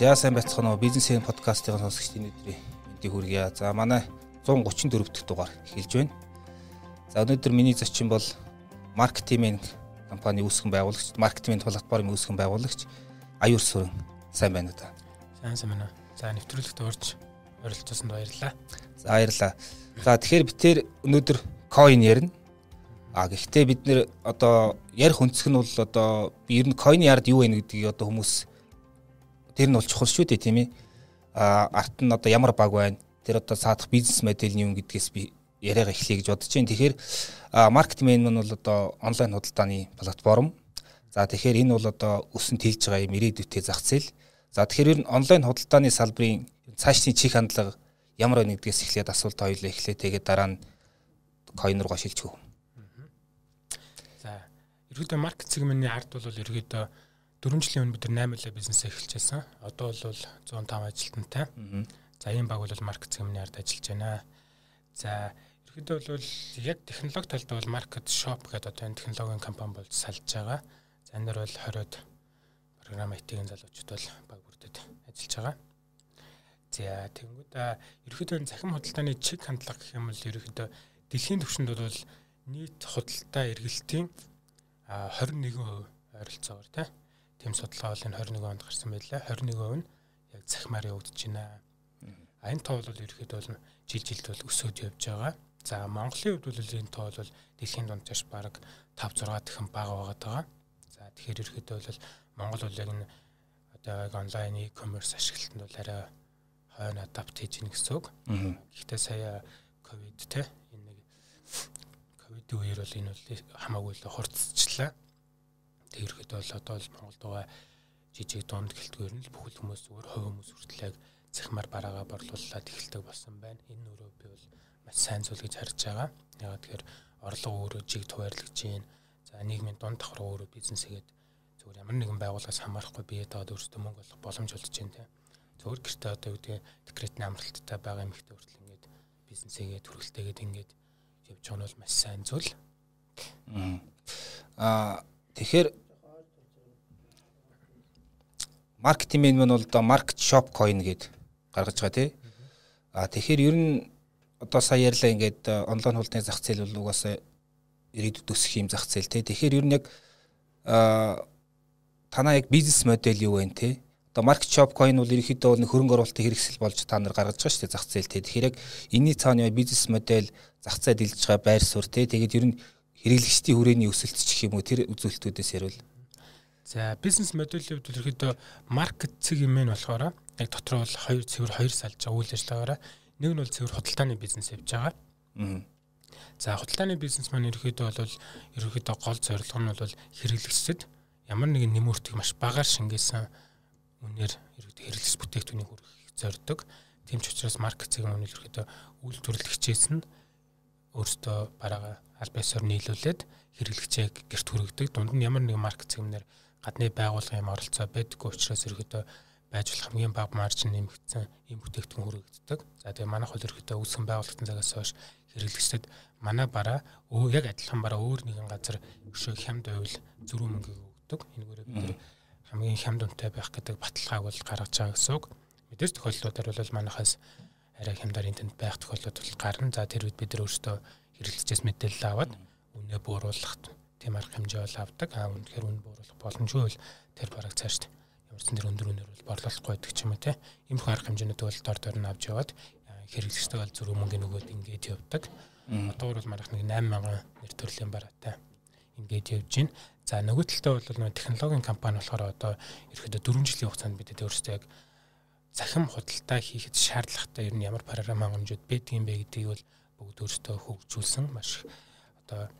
За сайн байцгаана уу бизнесийн подкастын сонсогчдын өдрийн мэндийг хүргье. За манай 134 дахь дугаар эхэлж байна. За өнөөдөр миний зочин бол маркетинг компани үүсгэн байгуулагч, маркетинг платформын үүсгэн байгуулагч Аюур Сүрэн сайн байна уу та? Сайн сайн байна. За нэвтрүүлэгт урьж оролцсонд баярлалаа. За баярлалаа. За тэгэхээр бид тээр өнөөдөр coin ярина. А гэхдээ бид нэр одоо ярих өнцг нь бол одоо ер нь coin ярд юу вэ гэдгийг одоо хүмүүс Тэр нь бол чухал шүү дээ тийм ээ. А арт нь одоо ямар баг байна? Тэр одоо саадах бизнес модель нь юм гэдгээс би яриага эхлэе гэж бодож байна. Тэгэхээр маркетинг нь бол одоо онлайн худалдааны платформ. За тэгэхээр энэ бол одоо өсөн тэлж байгаа юм ирээдүйтэй зах зээл. За тэгэхээр ер нь онлайн худалдааны салбарын цаашдын чих хандлага ямар байна гэдгээс эхлээд асуулт хоёлоо эхлэе. Тэгээд дараа нь шилжих үү. За ерөөдөө маркет сегментийн ард бол ерөөдөө 4 жилийн өмнө бид нар 8 лээ бизнес эхэлчихсэн. Одоо бол 105 ажилтнтай. За ийм баг бол маркет сегментийн ард ажиллаж байна. За ерөнхийдөө бол яг технологи талд бол market shop гэдэг одоо энэ технологийн компани болж салж байгаа. За энэ нар бол 20-од програм IT-ийн залуучууд бол баг бүрдэд ажиллаж байгаа. За тэгэнгүүт ерөнхийдөө захим худалдааны чиг хандлага гэх юм бол ерөнхийдөө дэлхийн түвшинд бол нийт худалдаа эргэлтийн 21% ойролцоогоор тийм тэм судалгаа бол энэ 21 онд гарсан байлаа. 21% нь яг захимаар явагдаж байна. А энэ тоо бол ерөөхдөө бол жил жилд бол өсөд явж байгаа. За Монголын хувьд бол энэ тоо бол дэлхийн дунджааш бараг 5 6 дахин бага байгаа. За тэгэхээр ерөөхдөө бол Монгол бол яг энэ одоо яг онлайн e-commerce ашиглалтанд бол арай хойно адапт хийж гин гэсэн үг. Гэхдээ сая ковид те энэ нэг ковидын үеэр бол энэ бол хамаагүй л хурцчлаа. Тэрхэд бол одоо л Монголд байгаа жижиг дунд гэлтгээр нь л бүхэл хүмүүс зүгээр хувь хүмүүс хүртэл яг захимаар бараагаа борлууллаад эхэлдэг болсон байна. Энэ өөрөө би бол маш сайн зүйл гэж харж байгаа. Ягаад тэгэхээр орлого өөрөө жиг туваарлаж чинь за нийгмийн дунд давхар өөрөө бизнес хийгээд зүгээр ямар нэгэн байгууллагаас хамаарахгүй бие даад өөрсдөө мөнгө олох боломж олж чинь тэ. Зөвхөн гэртээ одоо үүдээ декретний амралттай байгаа эмэгтэй хүртэл ингээд бизнес хийгээд төрөлтэйгээд ингээд явж байгаа нь бол маш сайн зүйл. Аа Тэгэхээр маркетинг мен бол одоо market shop coin гэд гаргаж байгаа тий. А тэгэхээр ер нь одоо сая ярьлаа ингээд онлайн худалдааны зах зээл бол угаасаа ирээдүйд өсөх юм зах зээл тий. Тэгэхээр ер нь яг а танаа яг бизнес модель юу вэ тий? Одоо market shop coin бол ерөнхийдөө нэг хөрөнгө оруулалтын хэрэгсэл болж та нар гаргаж байгаа шүү дээ зах зээл тий. Тэгэхээр энэний цааны бизнес модель зах зээл дэлж байгаа байр суурь тий. Тэгээд ер нь хэрэглэгчдийн хүрээний өсөлт ч гэх юм уу тэр үзүүлэлтүүдээс ярил. За бизнес модельийн хувьд ерөөдөө маркет цэг юм нь болохоор яг дотроо бол хоёр цэвэр хоёр салж байгаа үйл ажиллагаараа нэг нь бол цэвэр худалдааны бизнес явьж байгаа. За худалдааны бизнес маань ерөөдөө бол ерөөдөө гол зорилго нь бол хэрэглэгчдэд ямар нэгэн нэмүртийг маш багаар шингээсэн үнээр хэрэглэгч бүтээгдэхүүнийг хүргэх зорддог. Тийм ч учраас маркет цэг нь ерөөдөө үйлдвэрлэгчээс нь өөртөө бараага аль байсаар нийлүүлээд хэрэглэгчээ гэрт хүргэдэг. Дунд нь ямар нэгэн маркет сегмээр гадны байгууллагын юм оролцоо байдаггүй учраас ерөөдөө байж болох хамгийн бага маржин нэмэгдсэн ийм бүтээгдэхүүн хүргэгддэг. За тэгээ манайх бол ерөөдөө үүсгэн байгуулалтын цагаас хойш хэрэглэгчдэд манай бараа өө яг адилхан бараа өөр нэгэн газар өшөө хямд байвал зөрүү мөнгө өгдөг. Энэгээр бид хамгийн хямд үнэтэй байх гэдэг баталгааг бол гаргаж байгаа гэсэн үг. Мэдээж тохиолдлуудаар бол манайхаас арай хямдаар интернет байх тохиолдлууд бол гарна. За тэр үед бид нар өөрсдөө хэрэглэгчээс мэдээлэл аваад үнэ бууруулах тийм арга хэмжээ бол авдаг. Аа үнэхээр үнэ бууруулах боломжгүй бол тэр бараг цаашд ямар ч тэр өндөр үнээр бол борлуулахгүй байдаг ч юм уу те. Ийм их арга хэмжээнүүд бол дор дор нь авч яваад хэрэглэгчтэй бол зөрүү мөнгө нөгөөд ингээд явдаг. Одоо бол марах нэг 8000 нэр төрлийн бараатай ингээд явж байна. За нөгөө талдаа бол нөгөө технологийн компани болохоор одоо ерөөдөө 4 жилийн хугацаанд бидэд өөрсдөө яг захим худалдаа хийхэд шаардлагатай ер нь ямар програм хангамжууд байдгийг бэ гэдгийг бол бүгд өөрсдөө хөгжүүлсэн маш одоо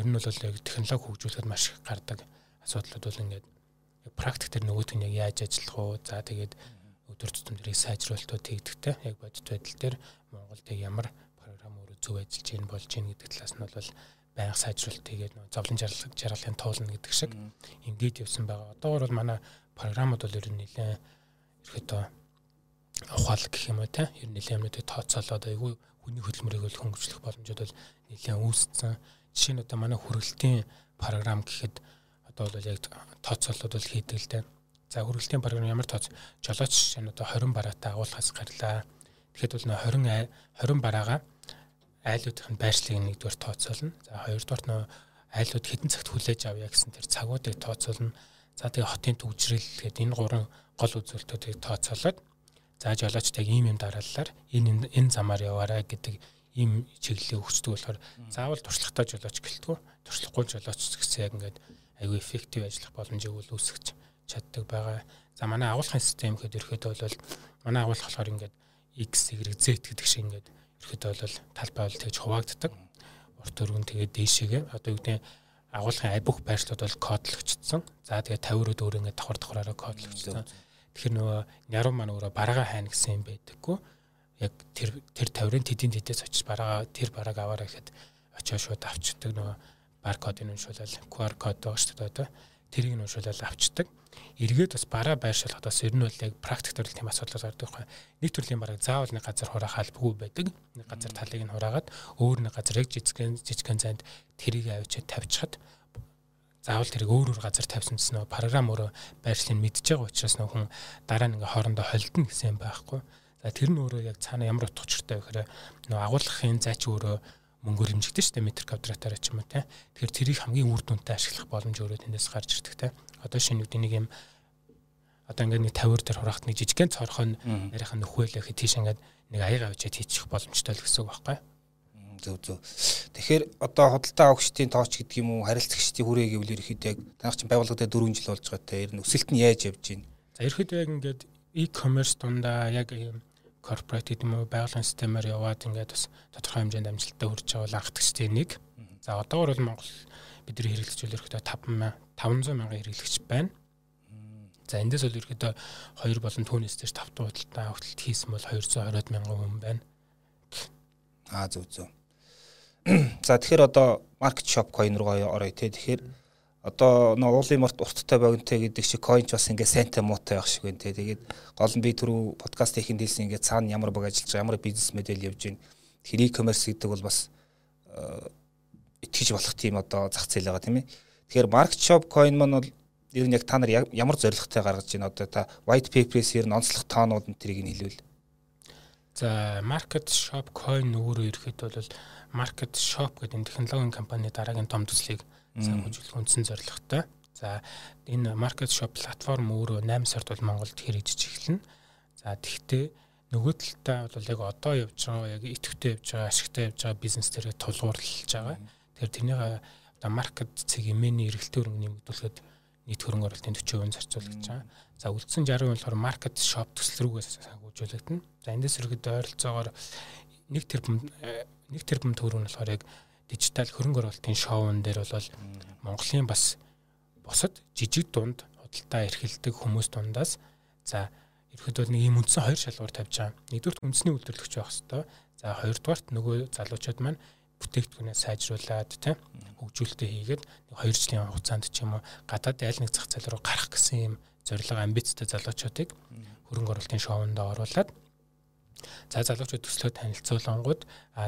ер нь бол яг технологи хөгжүүлэхэд маш их гардаг асуудлууд бол ингээд практик төр нөгөөт нь яг яаж ажиллах уу за тэгээд өдөр тутамдэрийг сайжруулалтууд хийгдэгтэй яг бодит байдал дээр Монголд ямар програм өөрөө зөв ажиллаж ийн болж ийн гэдэг талаас нь бол байнга сайжруулалт хийгээд нөө зовлон жаргалын туулна гэдэг шиг ингээд явсан байгаа. Одоогор бол манай програмууд бол ер нь нэлээд ерөөдөө ухаал гэх юм уу те ер нь нэлээд юмнуудыг тооцоолоод айгүй хүний хөдөлмөрийг бол хөнгөлөх боломжууд бол нэлээд үүссэн. Жишээ нь одоо манай хүргэлтийн програм гэхэд одоо бол яг тооцоолууд бол хийдэг л дээ. За хөргөлтийн програм ямар тооц жолооч энэ одоо 20 бараатай агуулгаас гарлаа. Тэгэхэд бол 20 20 бараагаа айлуудын байршлыг нэгдүгээр тооцоолно. За хоёрдугаар нь айлууд хэдэн цагт хүлээж авъя гэсэн тэр цагуудыг тооцоолно. За тэгээ хотын төвжрэл гэдэг энэ гурван гол үзүүлэлтүүдийг тооцоолоод за жолоочтойг ийм юм дараалалаар энэ энэ замаар яваарай гэдэг ийм чиглэлийг өгчдөг болохоор заавал туршлагатай жолооч гэлтгүү. Туршлахгүй жолооч гэсэн яг ингээд аюу эффектив ажиллах боломжийг үл үүсгэж чаддаг байгаа. За манай агуулгын систем гэхэд ерөөдөө бол манай агуулга болохоор ингээд X, Y, Z гэдэг шиг ингээд ерөөдөө бол талбай бол тэгж хуваагддаг. Урт өргөн тэгээд дээшээгээ одоо юу гэдэг агуулгын ай бүх байршлууд бол кодлогчдсон. За тэгээд 50 руу өөр ингээд давхар давхараараа кодлогчсон. Тэгэхээр нөгөө няруу маань өөрөө бараагаа хайна гэсэн юм байдаггүй. Яг тэр тэр 50-ын тэдийн тэдээс очиж бараагаа тэр барааг аваарай гэхэд очиж шууд авчдаг нөгөө баркодыг уншуулаад QR код байгаа шүү дээ одоо тэрийг нь уншуулаад авчдаг эргээд бас бараа байршуулахад бас ер нь бол яг практик төрөл тийм асуудал гардаг байхгүй. Нэг төрлийн бараг заавал нэг газар хураах албагүй байдаг. Нэг газар талыг нь хураагаад өөр нэг газар яг жижигхэн жижигхэн зайд тэрийг авчиад тавьчихад заавал тэрийг өөр өөр газар тавьсан гэсэн нөө програм өөрөө байршлыг мэдж байгаа учраас нөө хүн дараа нь ингээ хоорондоо холдно гэсэн юм байхгүй. За тэр нь өөрөө яг цаана ямар утга учиртай вэ гэхээр нөө агуулгахын зайч өөрөө мөнгөөр хэмжигдэж штэ метр квадратаар ч юм уу те. Тэгэхээр тэрийг хамгийн үр дүнтэй ашиглах боломж өөрөө тэндээс гарч ирдэг те. Одоо шинэ үгдийн нэг юм одоо ингээд нэг 50 дээр хурахт нэг жижигхэн цорхон нарийнхан нөхөөлөө гэхэд тийш ингээд нэг аяга авчиад хийчих боломжтой л гэсэн үг байхгүй. Зөв зөв. Тэгэхээр одоо худалдаа авагчдын тооч гэдэг юм уу харилцагчдын хүрээ гэвэл ерөөхдөө яг танах чинь байгууллагатай 4 жил болж байгаа те. Ер нь өсөлт нь яаж явж байна? За ерөөхдөө яг ингээд e-commerce дундаа яг юм корпорат гэдэг юм уу байгалийн системээр яваад ингээд бас тодорхой хэмжээнд амжилттай хүрч байгаа бол анхдагчдын нэг. За одоогор бол Монгол бидний хэрэглэж үл ерөөхдөө 5 500 мянган хэрэглэгч байна. За эндээс бол ерөөхдөө 2 болон түүнээс дэш 5 худалдаа авалт хийсэн бол 220 мянган хүн байна. Аа зөв зөв. За тэгэхээр одоо market shop coin руу орё те. Тэгэхээр одоо нөө уулын март урттай богинотой гэдэг шиг coin ч бас ингээ сайнтай муутай байх шиг байна те. Тэгээд гол нь би түрүү подкаст хийхэд хэлсэн ингээ цаана ямар баг ажиллаж байгаа, ямар бизнес модель явж байна. Тэгэхээр e-commerce гэдэг бол бас э, итгэж болох тийм одоо зах зээл байгаа тийм ээ. Тэгэхээр market shop coin маань бол ер нь яг та нар ямар зорилготой гаргаж байна одоо та white paper-с ер нь онцлог тоонууд нь тэрийг нь хэлвэл. За market shop coin өөрөө ирэхэд бол market shop гэдэг технологийн компани дараагийн том төслийг санхүүжүүлэх үндсэн зорилготой. За энэ market shop платформ өөрөө 8 сард бол Монголд хэрэгжиж эхэлнэ. За тэгвэл нөгөө талдаа бол яг одоо явж байгаа яг идэвхтэй явж байгаа ашигтай явж байгаа бизнес дээр тулгуурлаж байгаа. Тэгэхээр тэрнийг одоо маркет цэг эмээний эргэлтийн хөрөнгө нэмэгдүүлэхэд нийт хөрөнгө оруулалтын 40% зарцуулж байгаа. За үлдсэн 60% болохоор market shop төсөл рүүгээ санхүүжүүлэгдэнэ. За эндээс өргөд ойролцоогоор 1 тэрбум 1 тэрбум төгрөг нь болохоор яг дижитал хөрөнгө оруулалтын шоун дээр бол Монголын бас бусад жижиг дунд худалдаа эрхэлдэг хүмүүс дундаас за ерөөдөө нэг юм үндсэн хоёр шалгуур тавьж байгаа. Нэгдүгээр үндэсний үйлдвэрлэгч байх хэвээр. За хоёрдугаарт нөгөө залуучууд маань бүтээгдэхүүнээ сайжруулад тийм хөгжүүлэлтээ хийгээд 2 жилийн хугацаанд ч юм уу гадаад аль нэг зах зээл рүү гарах гэсэн юм зорилго амбицтай залуучуудыг хөрөнгө оруулалтын шоунд оруулаад За залуучууд төслөө танилцуулангууд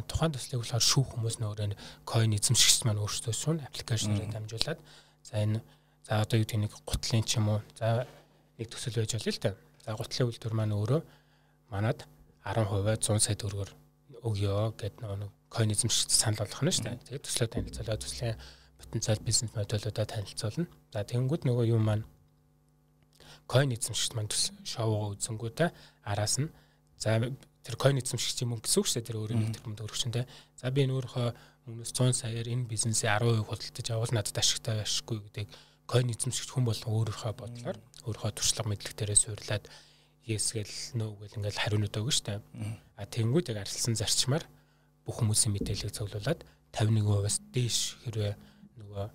тухайн төслийг болохоор шүүх хүмүүс нөөрэ coin эзэмшигч маань өөрсдөө шүүн аппликейшнээр дамжуулаад за энэ за одоо юу гэдэг нэг гутлын ч юм уу за нэг төсөл байж болно л да. За гутлын үйлдвэр маань өөрөө манад 10% 100 сая төгрөгөөр өгөө гэд нэг coin эзэмшигч санал болгох нь шүү дээ. Тэгээд төслөө танилцуулаад төслийн потенциал бизнес модулуудаа танилцуулна. За тэгэнгүүт нөгөө юм маань coin эзэмшигч маань шоугаа үзэнгүүтээ араас нь За тэр coin эзэмшигч юм гэсэн үг шүү дээ тэр өөрөө нэг төгрөгчин те. За би энэ өөрийнхөө өмнөөс 100 саяар энэ бизнесээ 10% худалдаж авал надад ашигтай ашиггүй гэдэг coin эзэмшигч хүн болон өөрийнхөө бодлоор өөрийнхөө туршлага мэдлэгтэрээ суйрлаад yes гэл no гэл ингээл хариунууд өгнө шүү дээ. А тэнгууд яг арилсан зарчмаар бүх хүмүүсийн мэдээллийг цуглуулад 51%-аас дээш хэрвээ нөгөө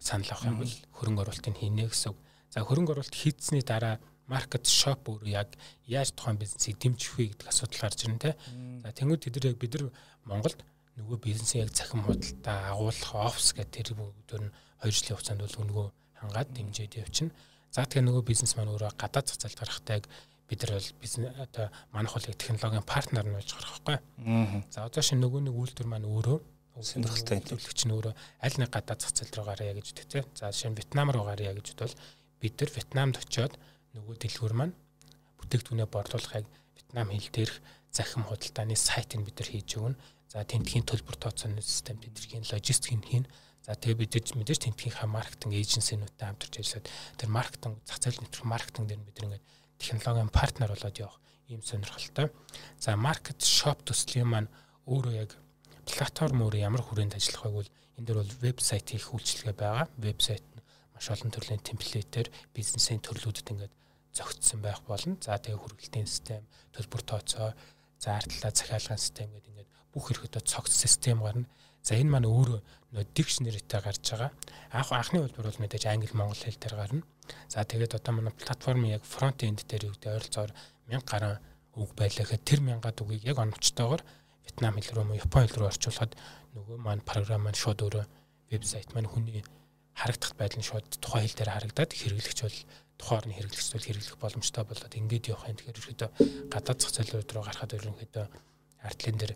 санал авах юм бол хөрөнгө оруулалтыг хийнэ гэсэн. За хөрөнгө оруулалт хийцсэний дараа маркет шоп өөрөө яг яаж тухайн бизнесийг дэмжих вэ гэдэг асуудал гарч ирнэ те. За тэнгуү тэд нар яг бид нар Монголд нөгөө бизнесийг яг захим худалдаа агуулах офс гэдэг тэр бүгдээр нь 2 жилийн хугацаанд бол нөгөө хангаад дэмжиж явчихна. За тэгээ нөгөө бизнес маань өөрөө гадаад зах зээл гарахтаа яг бид нар бол бизнес одоо манайх бол технологийн партнер нь болж гарах байхгүй. За одоо шинэ нөгөө нэг үйлдвэр маань өөрөө сонирхолтой. Төлөвлөгч нь өөрөө аль нэг гадаад зах зээл рүү гараа гэж те. За жишээ нь Вьетнам руу гараа гэж бодвол бид нар Вьетнамд очиод нөгөө дэлгүүр маань бүтээгдэхүүнээ борлуулахыг Вьетнам хэл дээрх захим худалдааны сайтыг бид нар хийж өгнө. За тентхийн төлбөр тооцооны систем тентхийн логистикийн хийн. За тэгээ бид мэдээж тентхийнхаа маркетинг эйженсинуудтай хамтарч ажиллаад тэр маркетинг зах зээл нэвтрэх маркетинг дээр бид ингээд технологийн партнер болоод явах ийм сонирхолтой. За маркет шоп төслийн маань өөрөө яг платформ өөрөө ямар хүрээнд ажиллах вэ гэвэл энэ дөр бол вебсайт хийх үйлчилгээ байгаа. Вебсайт маш олон төрлийн темплейтээр бизнесийн төрлүүдэд ингээд зөгцсөн байх болно. За тэгээ хүргэлтийн систем, төлбөр тооцоо, за ардлаа захиалгын систем гэдэг ингээд бүх хэрэгтээ цогц систем гарна. За энэ маань өөрөө нөө дикшнэритэй гарч байгаа. Анх анхны хэлбэр бол мэдээж англи монгол хэл дээр гарна. За тэгээд одоо манай платформын яг фронт энд дээр юу гэдэг ойролцоогоор 1000 гаруй үг байлаа гэхэд тэр 1000 үгийг яг оновчтойгоор вьетнам хэл рүү япон хэл рүү орчуулад нөгөө маань програм маань шууд өөрөө вебсайт маань хүний харагдах байдал нь шууд тухайн хэл дээр харагдаад хэрэглэгч бол тухайн орны хэрэглэгч бол хэрэглэх боломжтой болоод ингээд явах юм тэгэхээр ерөөдөө гадаад зах зээл рүү гарахад ерөнхийдөө артлын дээр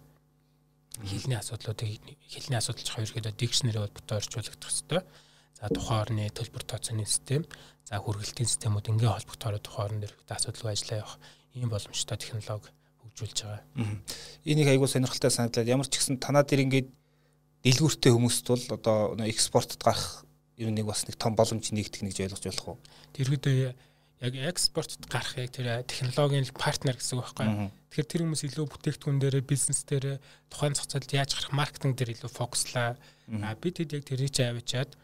хэлний асуудлуудыг хэлний асуудалч хоёрхийдөө дикшнэри бол бото орчуулагдах хэвээр. За тухайн орны төлбөр тооцооны систем, за хүргэлтийн системүүд ингээ холбогдохоор тухайн орн дээр асуудалгүй ажиллаа явах ийм боломжтой технологи хөгжүүлж байгаа. Энийг айгүй сонирхолтой санагдлаа. Ямар ч гэсэн танаа дээр ингээд дэлгүүртэй хүмүүст бол одоо экспортод гарах ер нь нэг бас нэг том боломж нэгдэх нэг гэж ойлгож болох уу? Тэрхүү яг экспортод гарах яг тэр технологийн партнер гэсэн үг байхгүй. Тэгэхээр тэр хүмүүс илүү бүтээгдэхүүн дээр бизнес дээр тухайн зах зээлд яаж гарах маркетинг дээр илүү фокуслаа. Бид хэд яг тэрийг авчиад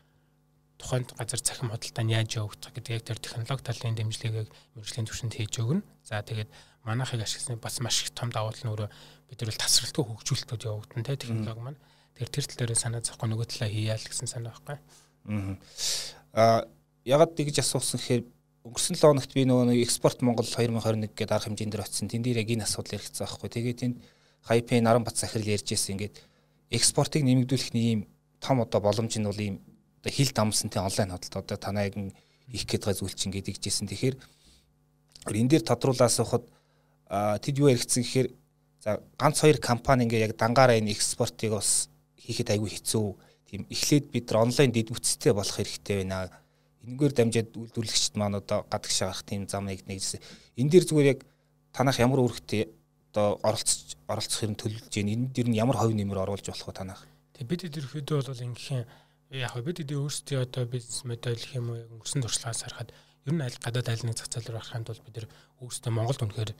тухайн газар цахим худалдаа нь яаж явагдах гэдэг яг тэр технологи талын дэмжлэгийг мэрэгжлийн түвшинд хийж өгнө. За тэгээд манайхыг ашигласан бас маш их том давуу тал нь өөрөө бид нар тасралтгүй хөгжүүлэлтүүд явагдана те технологи маань. Тэгэхээр тэр тал дээр санаа зовхгүй нөгөө талаа хийяа л гэсэн санаа байхгүй. Аа ягаад тэгж асуусан гэхээр өнгөрсөн 7 хоногт би нөгөө нэг экспорт Монгол 2021 гэдэг арга хэмжээнд дээр очсон. Тэнд дээр яг энэ асуудал яригдсан байхгүй. Тэгээд тэнд хайпын наран бат захирал ярьж ирсэн ингээд экспортыг нэмэгдүүлэх нэг юм том одоо боломж нь бол ийм одоо хил дамсантай онлайн худалдаа одоо танаа яг их байгаа зүйл чинь гэдэг жисэн. Тэгэхээр энэ дээр тодруулаас авахад тэд юу яригдсан гэхээр за ганц хоёр компани ингээ яг дангаараа энэ экспортыг бас хийхэд айгүй хэцүү. Тийм эхлээд бид нар онлайн дэд бүтцтэй болох хэрэгтэй байна энэгээр дамжаад үйлдвэрлэгчд маань одоо гадагш авах тийм зам нэгнэжсэн. Энэ дээр зүгээр яг танах ямар үүрэгтэй одоо оролцож оролцох хэрэг төлөвлөж байна. Энэ дээр нь ямар хувь нэмэр оруулж болох вэ танах? Тэг бид ерөөхдөө бол ингэхийн яг бид эдээ өөрсдөө одоо бизнес модель гэх юм уу яг өнгөрсөн туршлагаас харахад ер нь аль гадаад аль нэг зах зээл рүү гарахын тулд бид өөрсдөө Монголд үнэхээр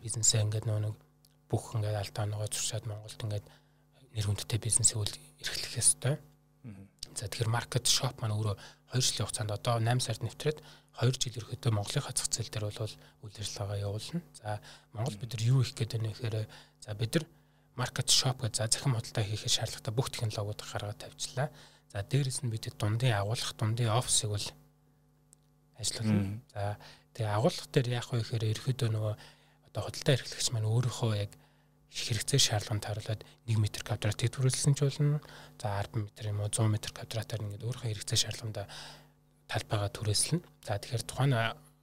бизнесээ ингээд нөгөө бүх ингээд алдаа нөгөө зуршаад Монголд ингээд нэр хүндтэй бизнесээ үл эрхлэх ёстой. За тэгэхээр маркет шоп маань өөрөө 2 жилийн хугацаанд одоо 8 сард нэвтрээд 2 жил ерөөхдөө Монголынхаа зах зээл дээр бол үйл ажиллагаа явуулна. За Монгол бид нар юу их гэдэг вэ гэхээр за бид нар маркет шоп гэж за захин худалдаа хийхэд шаардлагатай бүх технологиуд гаргаад тавьчлаа. За дээрэс нь бид дундын агуулгах, дундын офисыг бол ажиллуулна. За тэгээ агуулгах дээр яах вэ гэхээр ерөөхдөө нөгөө одоо худалдаа эрхлэгч маань өөрийнхөө яг хэрэгцээ шаардлаганд тааруулаад 1 м квадрат тэтгүрлсэн ч болно. За 10 м юм уу 100 м квадратаар ингээд өөрийнхөө хэрэгцээ шаардлаганд талбайгаа түрээслэнэ. За тэгэхээр тухайн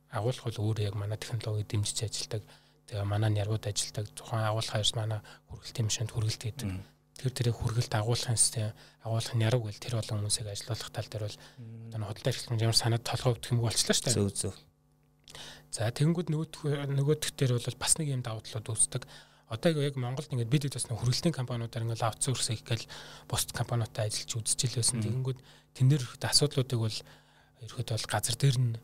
агуулга бол өөрөө яг манай технологи дэмжиж ажилладаг. Тэгээ манай няргууд ажилладаг. Тухайн агуулгын ерс манай хүргэлтийн машинд хүргэлт хийдэг. Тэр тэрийг хүргэлт агуулгын систем, агуулгын нярг гэл тэр олон хүмүүсийг ажиллуулах тал дээр бол одоо худалдаа эрхлэмж ямар санаад толгой өгөх юм болчлаа шүү дээ. Зөв зөв. За тэгэнгүүт нөгөөх нөгөөх дээр бол бас нэг юм давуу талууд үүсдэг одоо яг Монголд ингээд бид бас хөргөлтийн компаниудаар ингээд аутсорс хийх гээл бусд компаниудтай ажиллаж үзэж илсэн. Тэгэнгүүт тэн дээр асуудлуудыг бол ерөөд бол газар дээр нь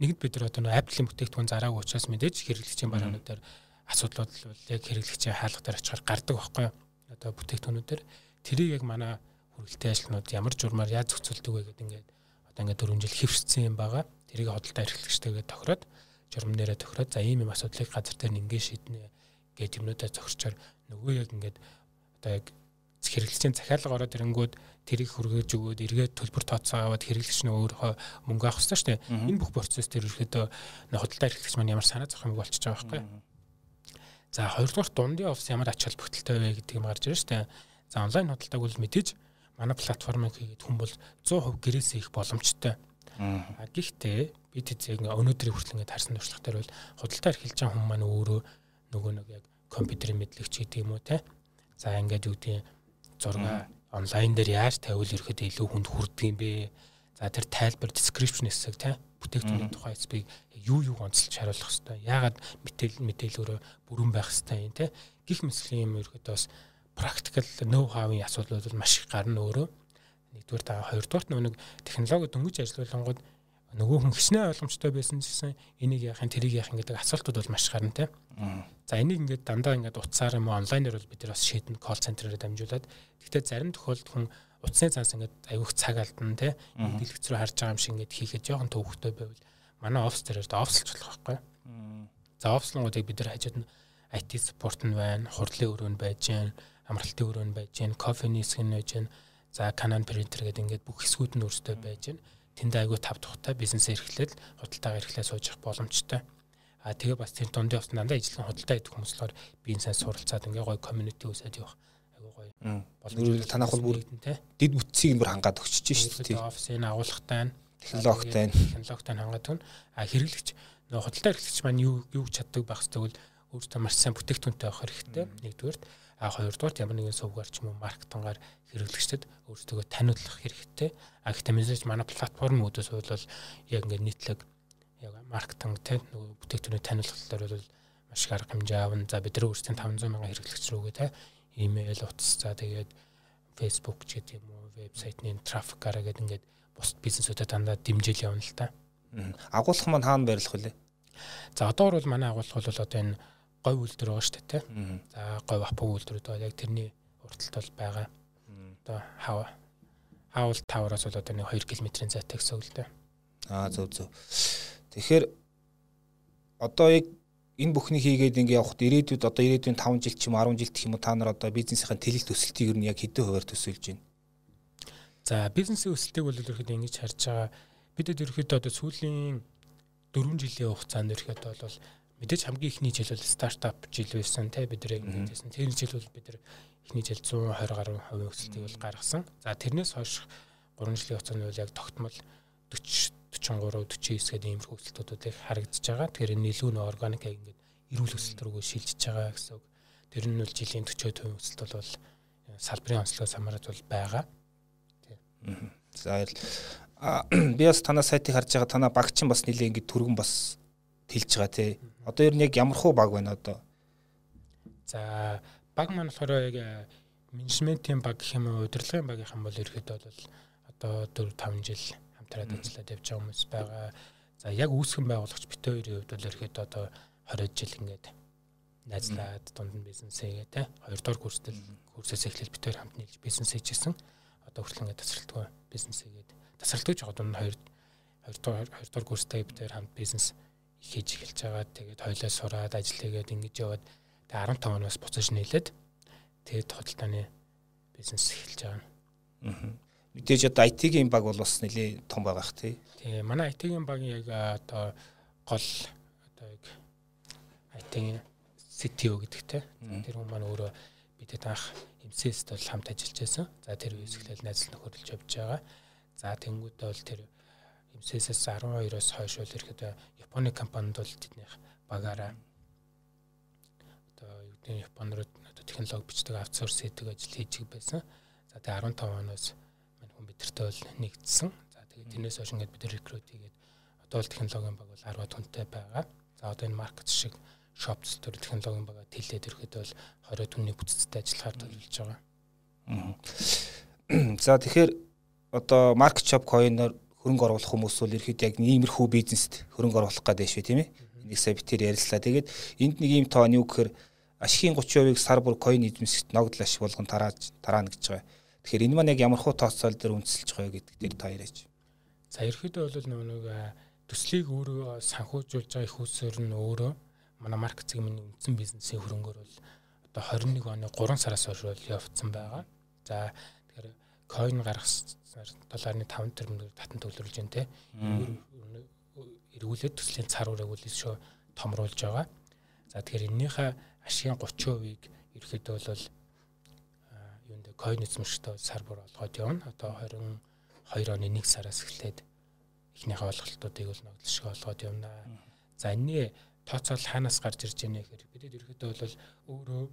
нэгд бид нар одоо Apple-ийн бүтээгдэхүүн зараагүй учраас мэдээж хэрэглэгчийн бараануудаар асуудлууд бол яг хэрэглэгчийн хаалга дээр очихоор гардаг байхгүй юу? Одоо бүтээгдэхүүнүүдээр тэрийг яг манай хөргөлтийн ажлнууд ямар журмаар яаж зохицуулдаг вэ гэдэг ингээд одоо ингээд 4 жил хэвшсэн юм байгаа. Тэрийг хөдөлთა эрхлэгчтэйгээ тохироод журам нэрээ тохироод за ийм юм асуудлыг газар дээр нь ингээд шийднэ гэдэг юмнуудаа зогсчоор нөгөө яг ингээд одоо яг хэрэглэгчийн захиалга ороод ирэнгүүт тэрийг хүргэж өгөөд эргээд төлбөр тооцоо аваад хэрэглэгч нь өөрөө мөнгө авах хэрэгтэй шүү дээ. Энэ бүх процесс дээр ирэхэд худалдаа хэрэглэгч маань ямар санаа зовх юм болчихж байгаа байхгүй. За хоёрдугаар дундын офс ямар ач холбогдолтой вэ гэдэг юм гарч ирж шүү дээ. За онлайн худалдааг бол мэдээж манай платформыг хийгээд хүн бол 100% гэрээсээ их боломжтой. А гэхдээ бид хэзээ өнөөдрийн хүртэл ингээд харсан туршлага дээр бол худалдаа эрхэлж байгаа хүн маань өөрөө нөгөө нэг яг компьютерийн мэдлэгч гэдэг юм уу те. За ингээд юу гэдэг зураг онлайн дээр яаж тавиул ирэхэд илүү хүнд хүрдэг юм бэ? За тэр тайлбар description хэсэг тий бүтээгдэхүүний тухай эсбийг юу юу онцлж харуулах хэвээр. Яагаад мэдээл мэдээлэлөөрөө бүрэн байх хэвээр юм тий. Гих мэслийн юм ерөөдөө бас практикал ноу хавын асуудлууд бол маш их гарна өөрөө. Нэгдүгээр та хоёрдугаарт нэг технологи дөнгөж ажиллуулангууд нөгөө хүн хичнээн ойлгомжтой байсан гэсэн энийг яахын тэрийг яахын гэдэг асуултууд бол маш гарна тий. За энийг ингээд дандаа ингээд утсаар юм онлайнаар бол бид нар бас шийдэн колл центрээр дамжуулаад гэхдээ зарим тохиолдолд хүн утасны цаас ингээд аягүй цаг алдна тий. Дэлгэц рүү харж байгаа юм шиг ингээд хийхэд жоохон төвөгтэй байвал манай офс дээр офслж болох байхгүй. За офслонгуудыг бид нар хажууд нь IT support нь байна, хурдлын өрөө нь байж гэн, амралтын өрөө нь байж гэн, кофений хэсэг нь байж гэн. За Canon printer гэдэг ингээд бүх хэсгүүд нь өөрсдөө байж гэн. Тэнд аягүй тав тухтай бизнесээ эрхлээд худалдаага эрхлээ сууж явах боломжтой. А тэгээ бас тэр дундын явц дандаа ижлэн худалдаа идэх хүмүүс болохоор би энэ сайн суралцаад ингээ гоё community үүсээд явах айгүй гоё. Боломж танах бол бүр дид бүтцийг бүр хангаад өгчөж шүү дээ. Офисын агуулгатай нь технологитой нь технологитой нь хангаад өгнө. А хэрэглэгч нөгөө худалдаа эрхлэгч маань юу юу чаддаг байх хэвэл өөртөө маш сайн бүтээгдэхүүнтэй авах хэрэгтэй. Нэгдүгээр а хоёрдугаар ямар нэгэн сувгаар ч юм уу маркетингаар хэрэглэгчдэд өөрсдөө таниулах хэрэгтэй. А гэхдээ мессеж манай платформ үүдээс бол яг ингээд нийтлэг яг маркетинг те нөгөө бүтээгдэхүүний таниулахлаар бол маш их арга хэмжээ аавна. За бид нар өөрсдийн 500 мянган хэрэглэгч рүүгээ те имэйл утас за тэгээд Facebook ч гэдэг юм уу вебсайтны трафикаараа гэдэг ингээд бус бизнесүүдэд дандаа дэмжил явна л та. Агуулгах маань хаана байрлах вүлээ? За одоо бол манай агуулгах бол одоо энэ говь үйлдвэр байгаа шүү дээ тий. За говь апог үйлдвэрүүд бол яг тэрний урталт бол байгаа. Одоо хав хаавал тавраас бол одоо нэг 2 км-ийн зайтай гэсэн үг л дээ. Аа зөв зөв. Тэгэхээр одоо яг энэ бүхнийг хийгээд ингээ явахд ирээдүйд одоо ирээдүйн 5 жил ч юм 10 жил гэх юм уу та нар одоо бизнесийн тэлэлт өсөлтийг юу яг хэдэн хувиар төсөөлж байна? За бизнесийн өсөлтийг бол ерөөхдөө ингэж харж байгаа. Бидэд ерөөхдөө одоо сүүлийн 4 жилийн хугацаанд ерөөхдөө бол мэдээж хамгийн ихний жил бол стартап жил байсан те бид нар ингэжсэн. Тэр жил бол бид нар ихний жил 120 гаруй хувийн өсөлтийг бол гаргасан. За тэрнээс хойш 3 жилийн хугацаанд бол яг тогтмол 40 43 49 гэдэг иймэрхүү өсөлтүүдийг харагдаж байгаа. Тэгэхээр энэ илүү нөө органик яг ингээд эрүүл өсөлт рүүгээ шилжиж байгаа гэсэн үг. Тэр нь бол жилийн 40% өсөлт бол салбарын онцлогоос хамаарат бол байгаа. За би бас танаа сайтыг харж байгаа танаа багч нь бас нэлээ ингээд түргэн бас тэлж байгаа тий. Одоо ер нь яг ямар хуу баг байна одоо? За баг маань болохоор яг э, менежментийн баг гэх юм уу удирдлагын баг гэх юм бол ерөөхдөө бол одоо 4 5 жил хамтраад ажиллаад явж байгаа хүмүүс байгаа. За яг үүсгэн байгуулагч бит хоёрын хувьд бол ерөөхдөө одоо 20 жил ингээд найзлаад дунд нь бизнес хийгээ те. Хоёрдугаар курстэл курсээс эхлэл бит хоёр хамт нийлж бизнес хийжсэн. Одоо хүртэл ингээд тасралтгүй бизнес хийгээд тасралтгүй жоо дунд нь хоёр хоёрдугаар хоёрдугаар курстай бит хоёр хамт бизнес хийж эхэлж байгаа. Тэгээд хойлоо сураад ажил хийгээд ингэж яваад тэгээд 15 оноос буцаж нийлээд тэгээд хөдөлтааны бизнес эхэлж байгаа. Аа. Мэдээж одоо IT-ийн баг бол бас нэлээ том байгаа х тий. Тэгээ манай IT-ийн багийн яг одоо гол одоо яг IT-ийн CTO гэдэгтэй. Тэр хүн маань өөрөө бидэд анх MCS-д бол хамт ажиллаж байсан. За тэр үеэс эхлээл найзлал нөхөрлөж явж байгаа. За тэнгуүдээ бол тэр MCS-с 12-оос хойш бол ирэхэд Японы компанид бол тэднийх багаараа одоо юу гэдэг Японд одоо технологи бичдэг аутсорс хийдэг ажил хийж байсан. За тэгээ 15 оноос мань хүн бидэртэй бол нэгдсэн. За тэгээ тэрнээс хойш ингээд бид рекрут хийгээд одоо бол технологийн баг бол 10 түнтэй байгаа. За одоо энэ маркет шиг шоп төр технологийн бага тэлээд ирэхэд бол 20 түнний бүтцтэй ажиллахаар төлөвлөж байгаа. За тэгэхээр одоо маркет шоп коиноор хөрөнгө оруулах хүмүүс бол ерхэд яг иймэрхүү бизнест хөрөнгө оруулах гэдэг шүү тийм ээ. Нэг сая битэр ярилцлаа. Тэгээд энд нэг ийм тоо нь юу гэхээр ашигын 30%-ийг сар бүр coin эзэмсэгт ногдол ашиг болгон тарааж тараана гэж байгаа. Тэгэхээр энэ маань яг ямар хуу тооцоол дээр үндэслэж байгаа гэдэг дээр та яриач. За ерөөдөө бол нэг төслийг өөрөө санхүүжүүлж байгаа их усөр нь өөрөө манай маркетинг миний үндсэн бизнесийн хөрөнгөөр бол одоо 21 оны 3 сараас хойш бол явцсан байгаа. За тэгэхээр coin гаргах 7.5 тэрбум татан төвлөрүүлж байна те. Эргүүлээд төслийн цар ураг үл шүү томруулж байгаа. За тэгэхээр эннийхээ ашигын 30%-ийг ерөөхдөө бол юунд койн эзэмшигтэй сар бүр олгоод явна. Одоо 22 оны 1 сараас эхлээд эхнийхээ олголтуудыг бол ногдол шиг олгоод явна. За энэний тооцоол хаанаас гарч ирж байна гэхээр бидэд ерөөхдөө бол өөрөө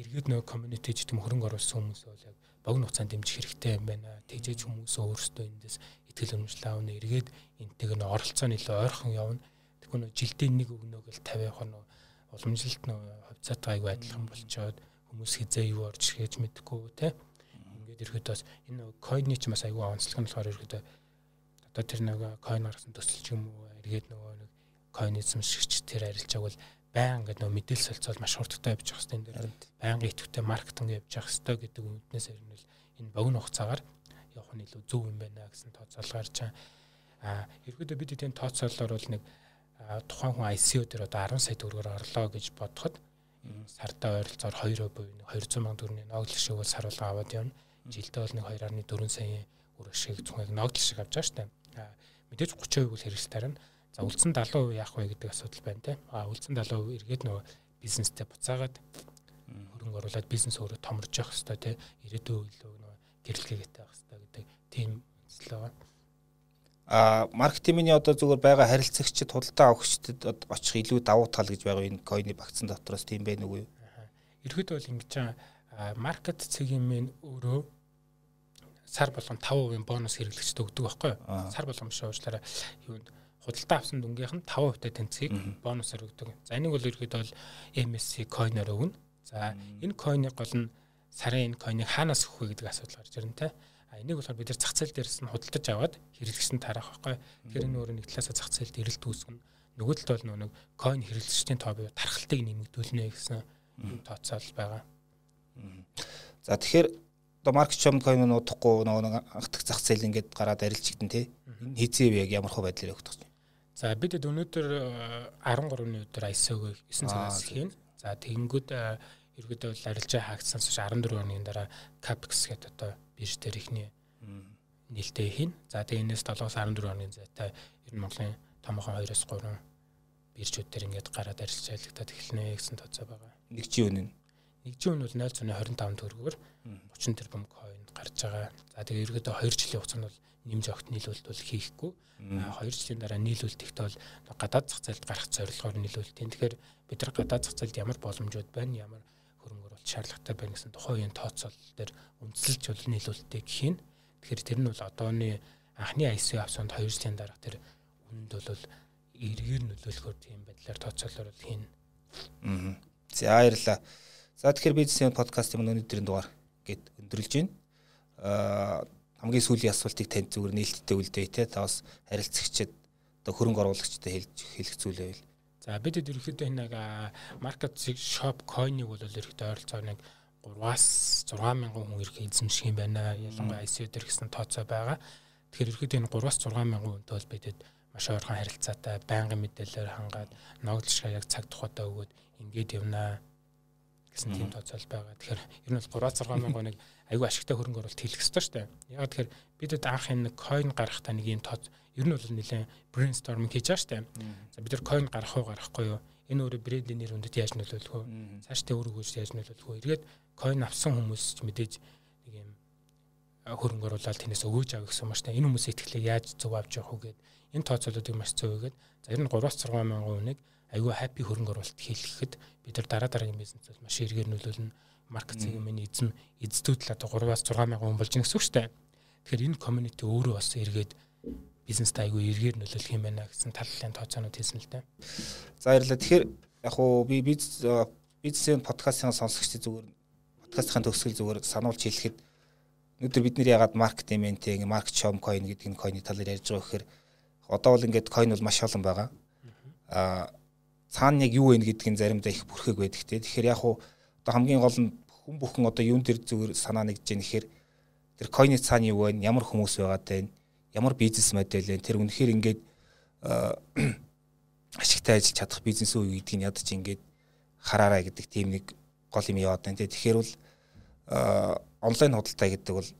эргээд нөгөө community гэдэг хөрөнгө оруулсан хүмүүс бол яг богино хугацаанд дэмжих хэрэгтэй юм байна. Тэгжээж хүмүүс өөрсдөө эндээс итгэл үнэмшил аавна эргээд энтэйг нь оролцоо нэлээ ойрхон явна. Тэгвэл жилдээ нэг өгнө гэл 50 явах нь уламжилт нөгөө хувьцаатай аягүй адилхан болчоод хүмүүс хизээ юу орж ирэх мэдэхгүй те. Ингээд ерөөд бас энэ койны ч бас аягүй онцлог нь болохоор ерөөд одоо тэр нөгөө койн гаргасан төсөл ч юм уу эргээд нөгөө нэг койнизм шигч тэр арилжааг бол баян гэдэг нөгөө мэдээлэл солилцоол маш хурдтай явж байгаа хэвээр энэ дээр байнгын идэвхтэй маркетинг явж байгаа хэвээр гэдэг үгнээс ирнэл энэ богино хугацаагаар явах нь илүү зөв юм байна гэсэн тооцоол гарч байгаа. А ерөөдөө бид энэ тооцоолоор бол нэг тухайн хүн ICO дээр одоо 10 сая төгрөгөөр орлоо гэж бодоход сартаа ойролцоогоор 2% буюу 200 сая төгрөгийн ногдол шиг бол сар болго аваад явна. Жилдээ бол нэг 2.4 сая өрөө шиг зөвхөн ногдол шиг авч байгаа дээ. Мэдээж 30% бол хэрэгсэл тарина. За үлдсэн 70% яах вэ гэдэг асуудал байна те. А үлдсэн 70% эргээд нөгөө бизнестэй буцаагаад хөрөнгө оруулаад бизнес өөрөө томорж явах хэвээр те. Ирээдүйн илүү нөгөө гэрэлгээтэй байх хэвээр гэдэг тийм үзэл байгаа. А маркетингийн одоо зүгээр байгаа харилцагчид худалдаа авахчдад очих илүү давуу тал гэж байгаа энэ койны багцсан дотроос тийм байх нүггүй. Ерхэд бол ингэж байгаа маркет цэгийн минь өөрөө сар болгон 5% бонус хэрэглэгчд өгдөг байхгүй юу? Сар болгон биш уучлаарай. Юунд худалдаа авсан дүнгийнх нь 5% та тэнцгийг бонусаар өгдөг. За энийг бол ерөөдөө бол MSC coin-оор өгнө. За энэ coin-ыг гол нь сарын энэ coin-ыг хаанаас өгөх вэ гэдэг асуудал гарч ирнэ те. А энийг болохоор бид нар зах зээл дээрээс нь худалдаж аваад хэрэглэгчэнд тараах байхгүй. Тэгэхээр энэ өөрөө нэг талаасаа зах зээлд эрэлт үүсгэнэ. Нөгөө талд бол нэг coin хэрэглэгчдийн тоо бие тархалтыг нэмэгдүүлнэ гэсэн тооцоол байгаа. За тэгэхээр одоо маркетчом coin нь удахгүй нөгөө нэг анхдах зах зээл ингээд гараад арилжигдэн тий. Энэ хийцээ яг ямар хөө байдлаар өгөх гэж За бид өнөөдөр 13-ны өдөр ISO-г 9 цагаас хийн. За тэгэнгүүт ерөөдөө бол арилжаа хаагдсан ч 14 оны дараа Capex гэдэг одоо бирж дээр ихний нээлттэй хийн. За тэгээс 7-аас 14 оны зайтай ер нь Монголын томхон 2-оос 3 биржүүд дээр ингээд гараад арилжаалагдаад эхэлнэ гэсэн тооцоо байгаа. Нэг чи үнэ. Нэг чи үнэ бол 0.25 төгрөгөөр 30 тэрбум coin гарч байгаа. За тэгээ ерөөдөө 2 жилийн хугацаанд бол нэмж огт нийлүүлэлт бол хийхгүй. 2 жилийн дараа нийлүүлэлт ихтэй бол гадаад зах зээлд гарах зорилгоор нийлүүлэлт. Тэгэхээр бид нар гадаад зах зээлд ямар боломжууд байна, ямар хөрөнгө оруулалт шаардлагатай байна гэсэн тухайн үеийн тооцоол дээр үндэслэж бол нийлүүлэлтийг хийн. Тэгэхээр тэр нь бол одооны анхны ICO авсанд 2 жилийн дараах тэр үнэнд бол эргээр нөлөөлөхөөр тийм байдлаар тооцоолоор бол хийн. Аа. За баярлалаа. За тэгэхээр бизнес подкастын өнөөдрийн дугаар гэд өндөрлж байна. Аа хамгийн сүүлийн асуултыг танд зүгээр нээлттэй үлдээ те та бас харилцагчид одоо хөрөнгө оруулагчтай хэлж хэлэх зүйл байвал. За бид ерөнхийдөө энэ нэг маркет шоп койныг бол ерөнхийдөө ойролцоо нэг 3-аас 6000 хүн ирэх эзэмших юм байна. Ялангуяа ICO дээр гэсэн тооцоо байгаа. Тэгэхээр ерөнхийдөө энэ 3-аас 6000 хүнтэй бол бидэд маш ойрхон харилцаатай байнгын мэдээлэлээр хангаад ногдлшгаа яг цаг тухайдаа өгөөд ингээд явнаа гэсэн тийм тооцоол байгаа. Тэгэхээр ер нь бол 3-6 мянган нэг айгүй ашигтай хөрөнгө оруулалт хийх хэрэгтэй шүү дээ. Яг тэгэхээр бидэд анх энэ coin гарахтаа нэг юм тооц ер нь бол нэлээд brainstorming хийж байгаа дээ. За бид нар coin гарах уу гарахгүй юу? Энэ өөрөө брендийн нэр үндэд яаж нөлөөлөх вэ? Цаашдаа өөр өгөөж яаж нөлөөлөх вэ? Эргээд coin авсан хүмүүс ч мэдээж нэг юм хөрөнгө оруулаад тэнэс өгөөж авах гэсэн маш та энэ хүмүүсийн итгэлээ яаж зөв авч явах вэ гэд энэ тооцоолуудыг маш зөв өгөөд за ер нь 3-6 мянган хүнийг айгүй хаппи хөрөнгө оруулалт хийлгэхэд бид нар дараа дараагийн бизнесд маш эргээр нөлөөлнө маркетинг миний эзэм эзэдүүд л одоо 3-аас 6 мянган хүн болж байгаа гэсэн үг дээ. Тэгэхээр энэ community өөрөө бас эргээд бизнест айгүй эргээр нөлөөлөх юм байна гэсэн таллын тооцоонууд хийсэн л дээ. За баярлалаа. Тэгэхээр яг уу би биз бизнесийн подкастын сонсогчдын зүгээр подкастын төгсгөл зүгээр сануулж хэлэхэд өнөөдөр бид нэр ягаад маркетинг, маркет шом coin гэдэг энэ coin-ы талаар ярьж байгаа гэхээр одоо бол ингээд coin бол маш олон байгаа. Аа цаана яг юу вэ гэдгийг заримдаа их бүрхэг байдаг те. Тэгэхээр яг уу одоо хамгийн гол нь хүн бүхэн одоо юун дээр зүгээр санаа нэгж яах нэхэр тэр койны цаана юу вэ? Ямар хүмүүс байгаад байна? Ямар бизнес модель вэ? Тэр үнэхээр ингээд ашигтай ажиллаж чадах бизнес үү гэдгийг ядаж ингээд хараарай гэдэг тийм нэг гол юм яваад байна. Тэгэхээр бол онлайн худалдаа гэдэг бол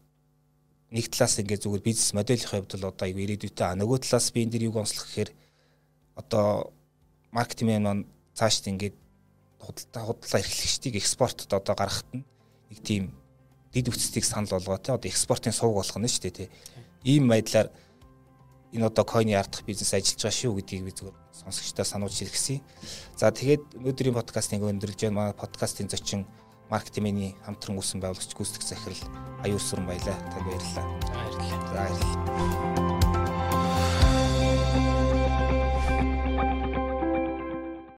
нэг талаас ингээд зүгээр бизнес моделийн хувьд бол одоо аягүй ирээдүйтэй а нөгөө талаас би энэ дэр юг онцлох гэхээр одоо маркетинг маань цаашд ингээд худалдаа худалдаа эрхлэгчдийг экспортод одоо гаргахад нь нэг тийм дид үтцийг санал болгоо те одоо экспортын сувг болох нь шүү дээ те. Ийм байдлаар энэ одоо койны ардах бизнес ажиллаж байгаа шүү гэдгийг би зүгээр сонсогчдоо сануулж хэлгэсэн. За тэгээд өнөөдрийн подкастыг өндөрлж байна. Манай подкастын зочин маркетингийн хамтран үүсгэн байгуулагч гүйцэтгэх захирал аюул сүрэн баялаа. Танд баярлалаа. За баярлалаа. За баярлалаа.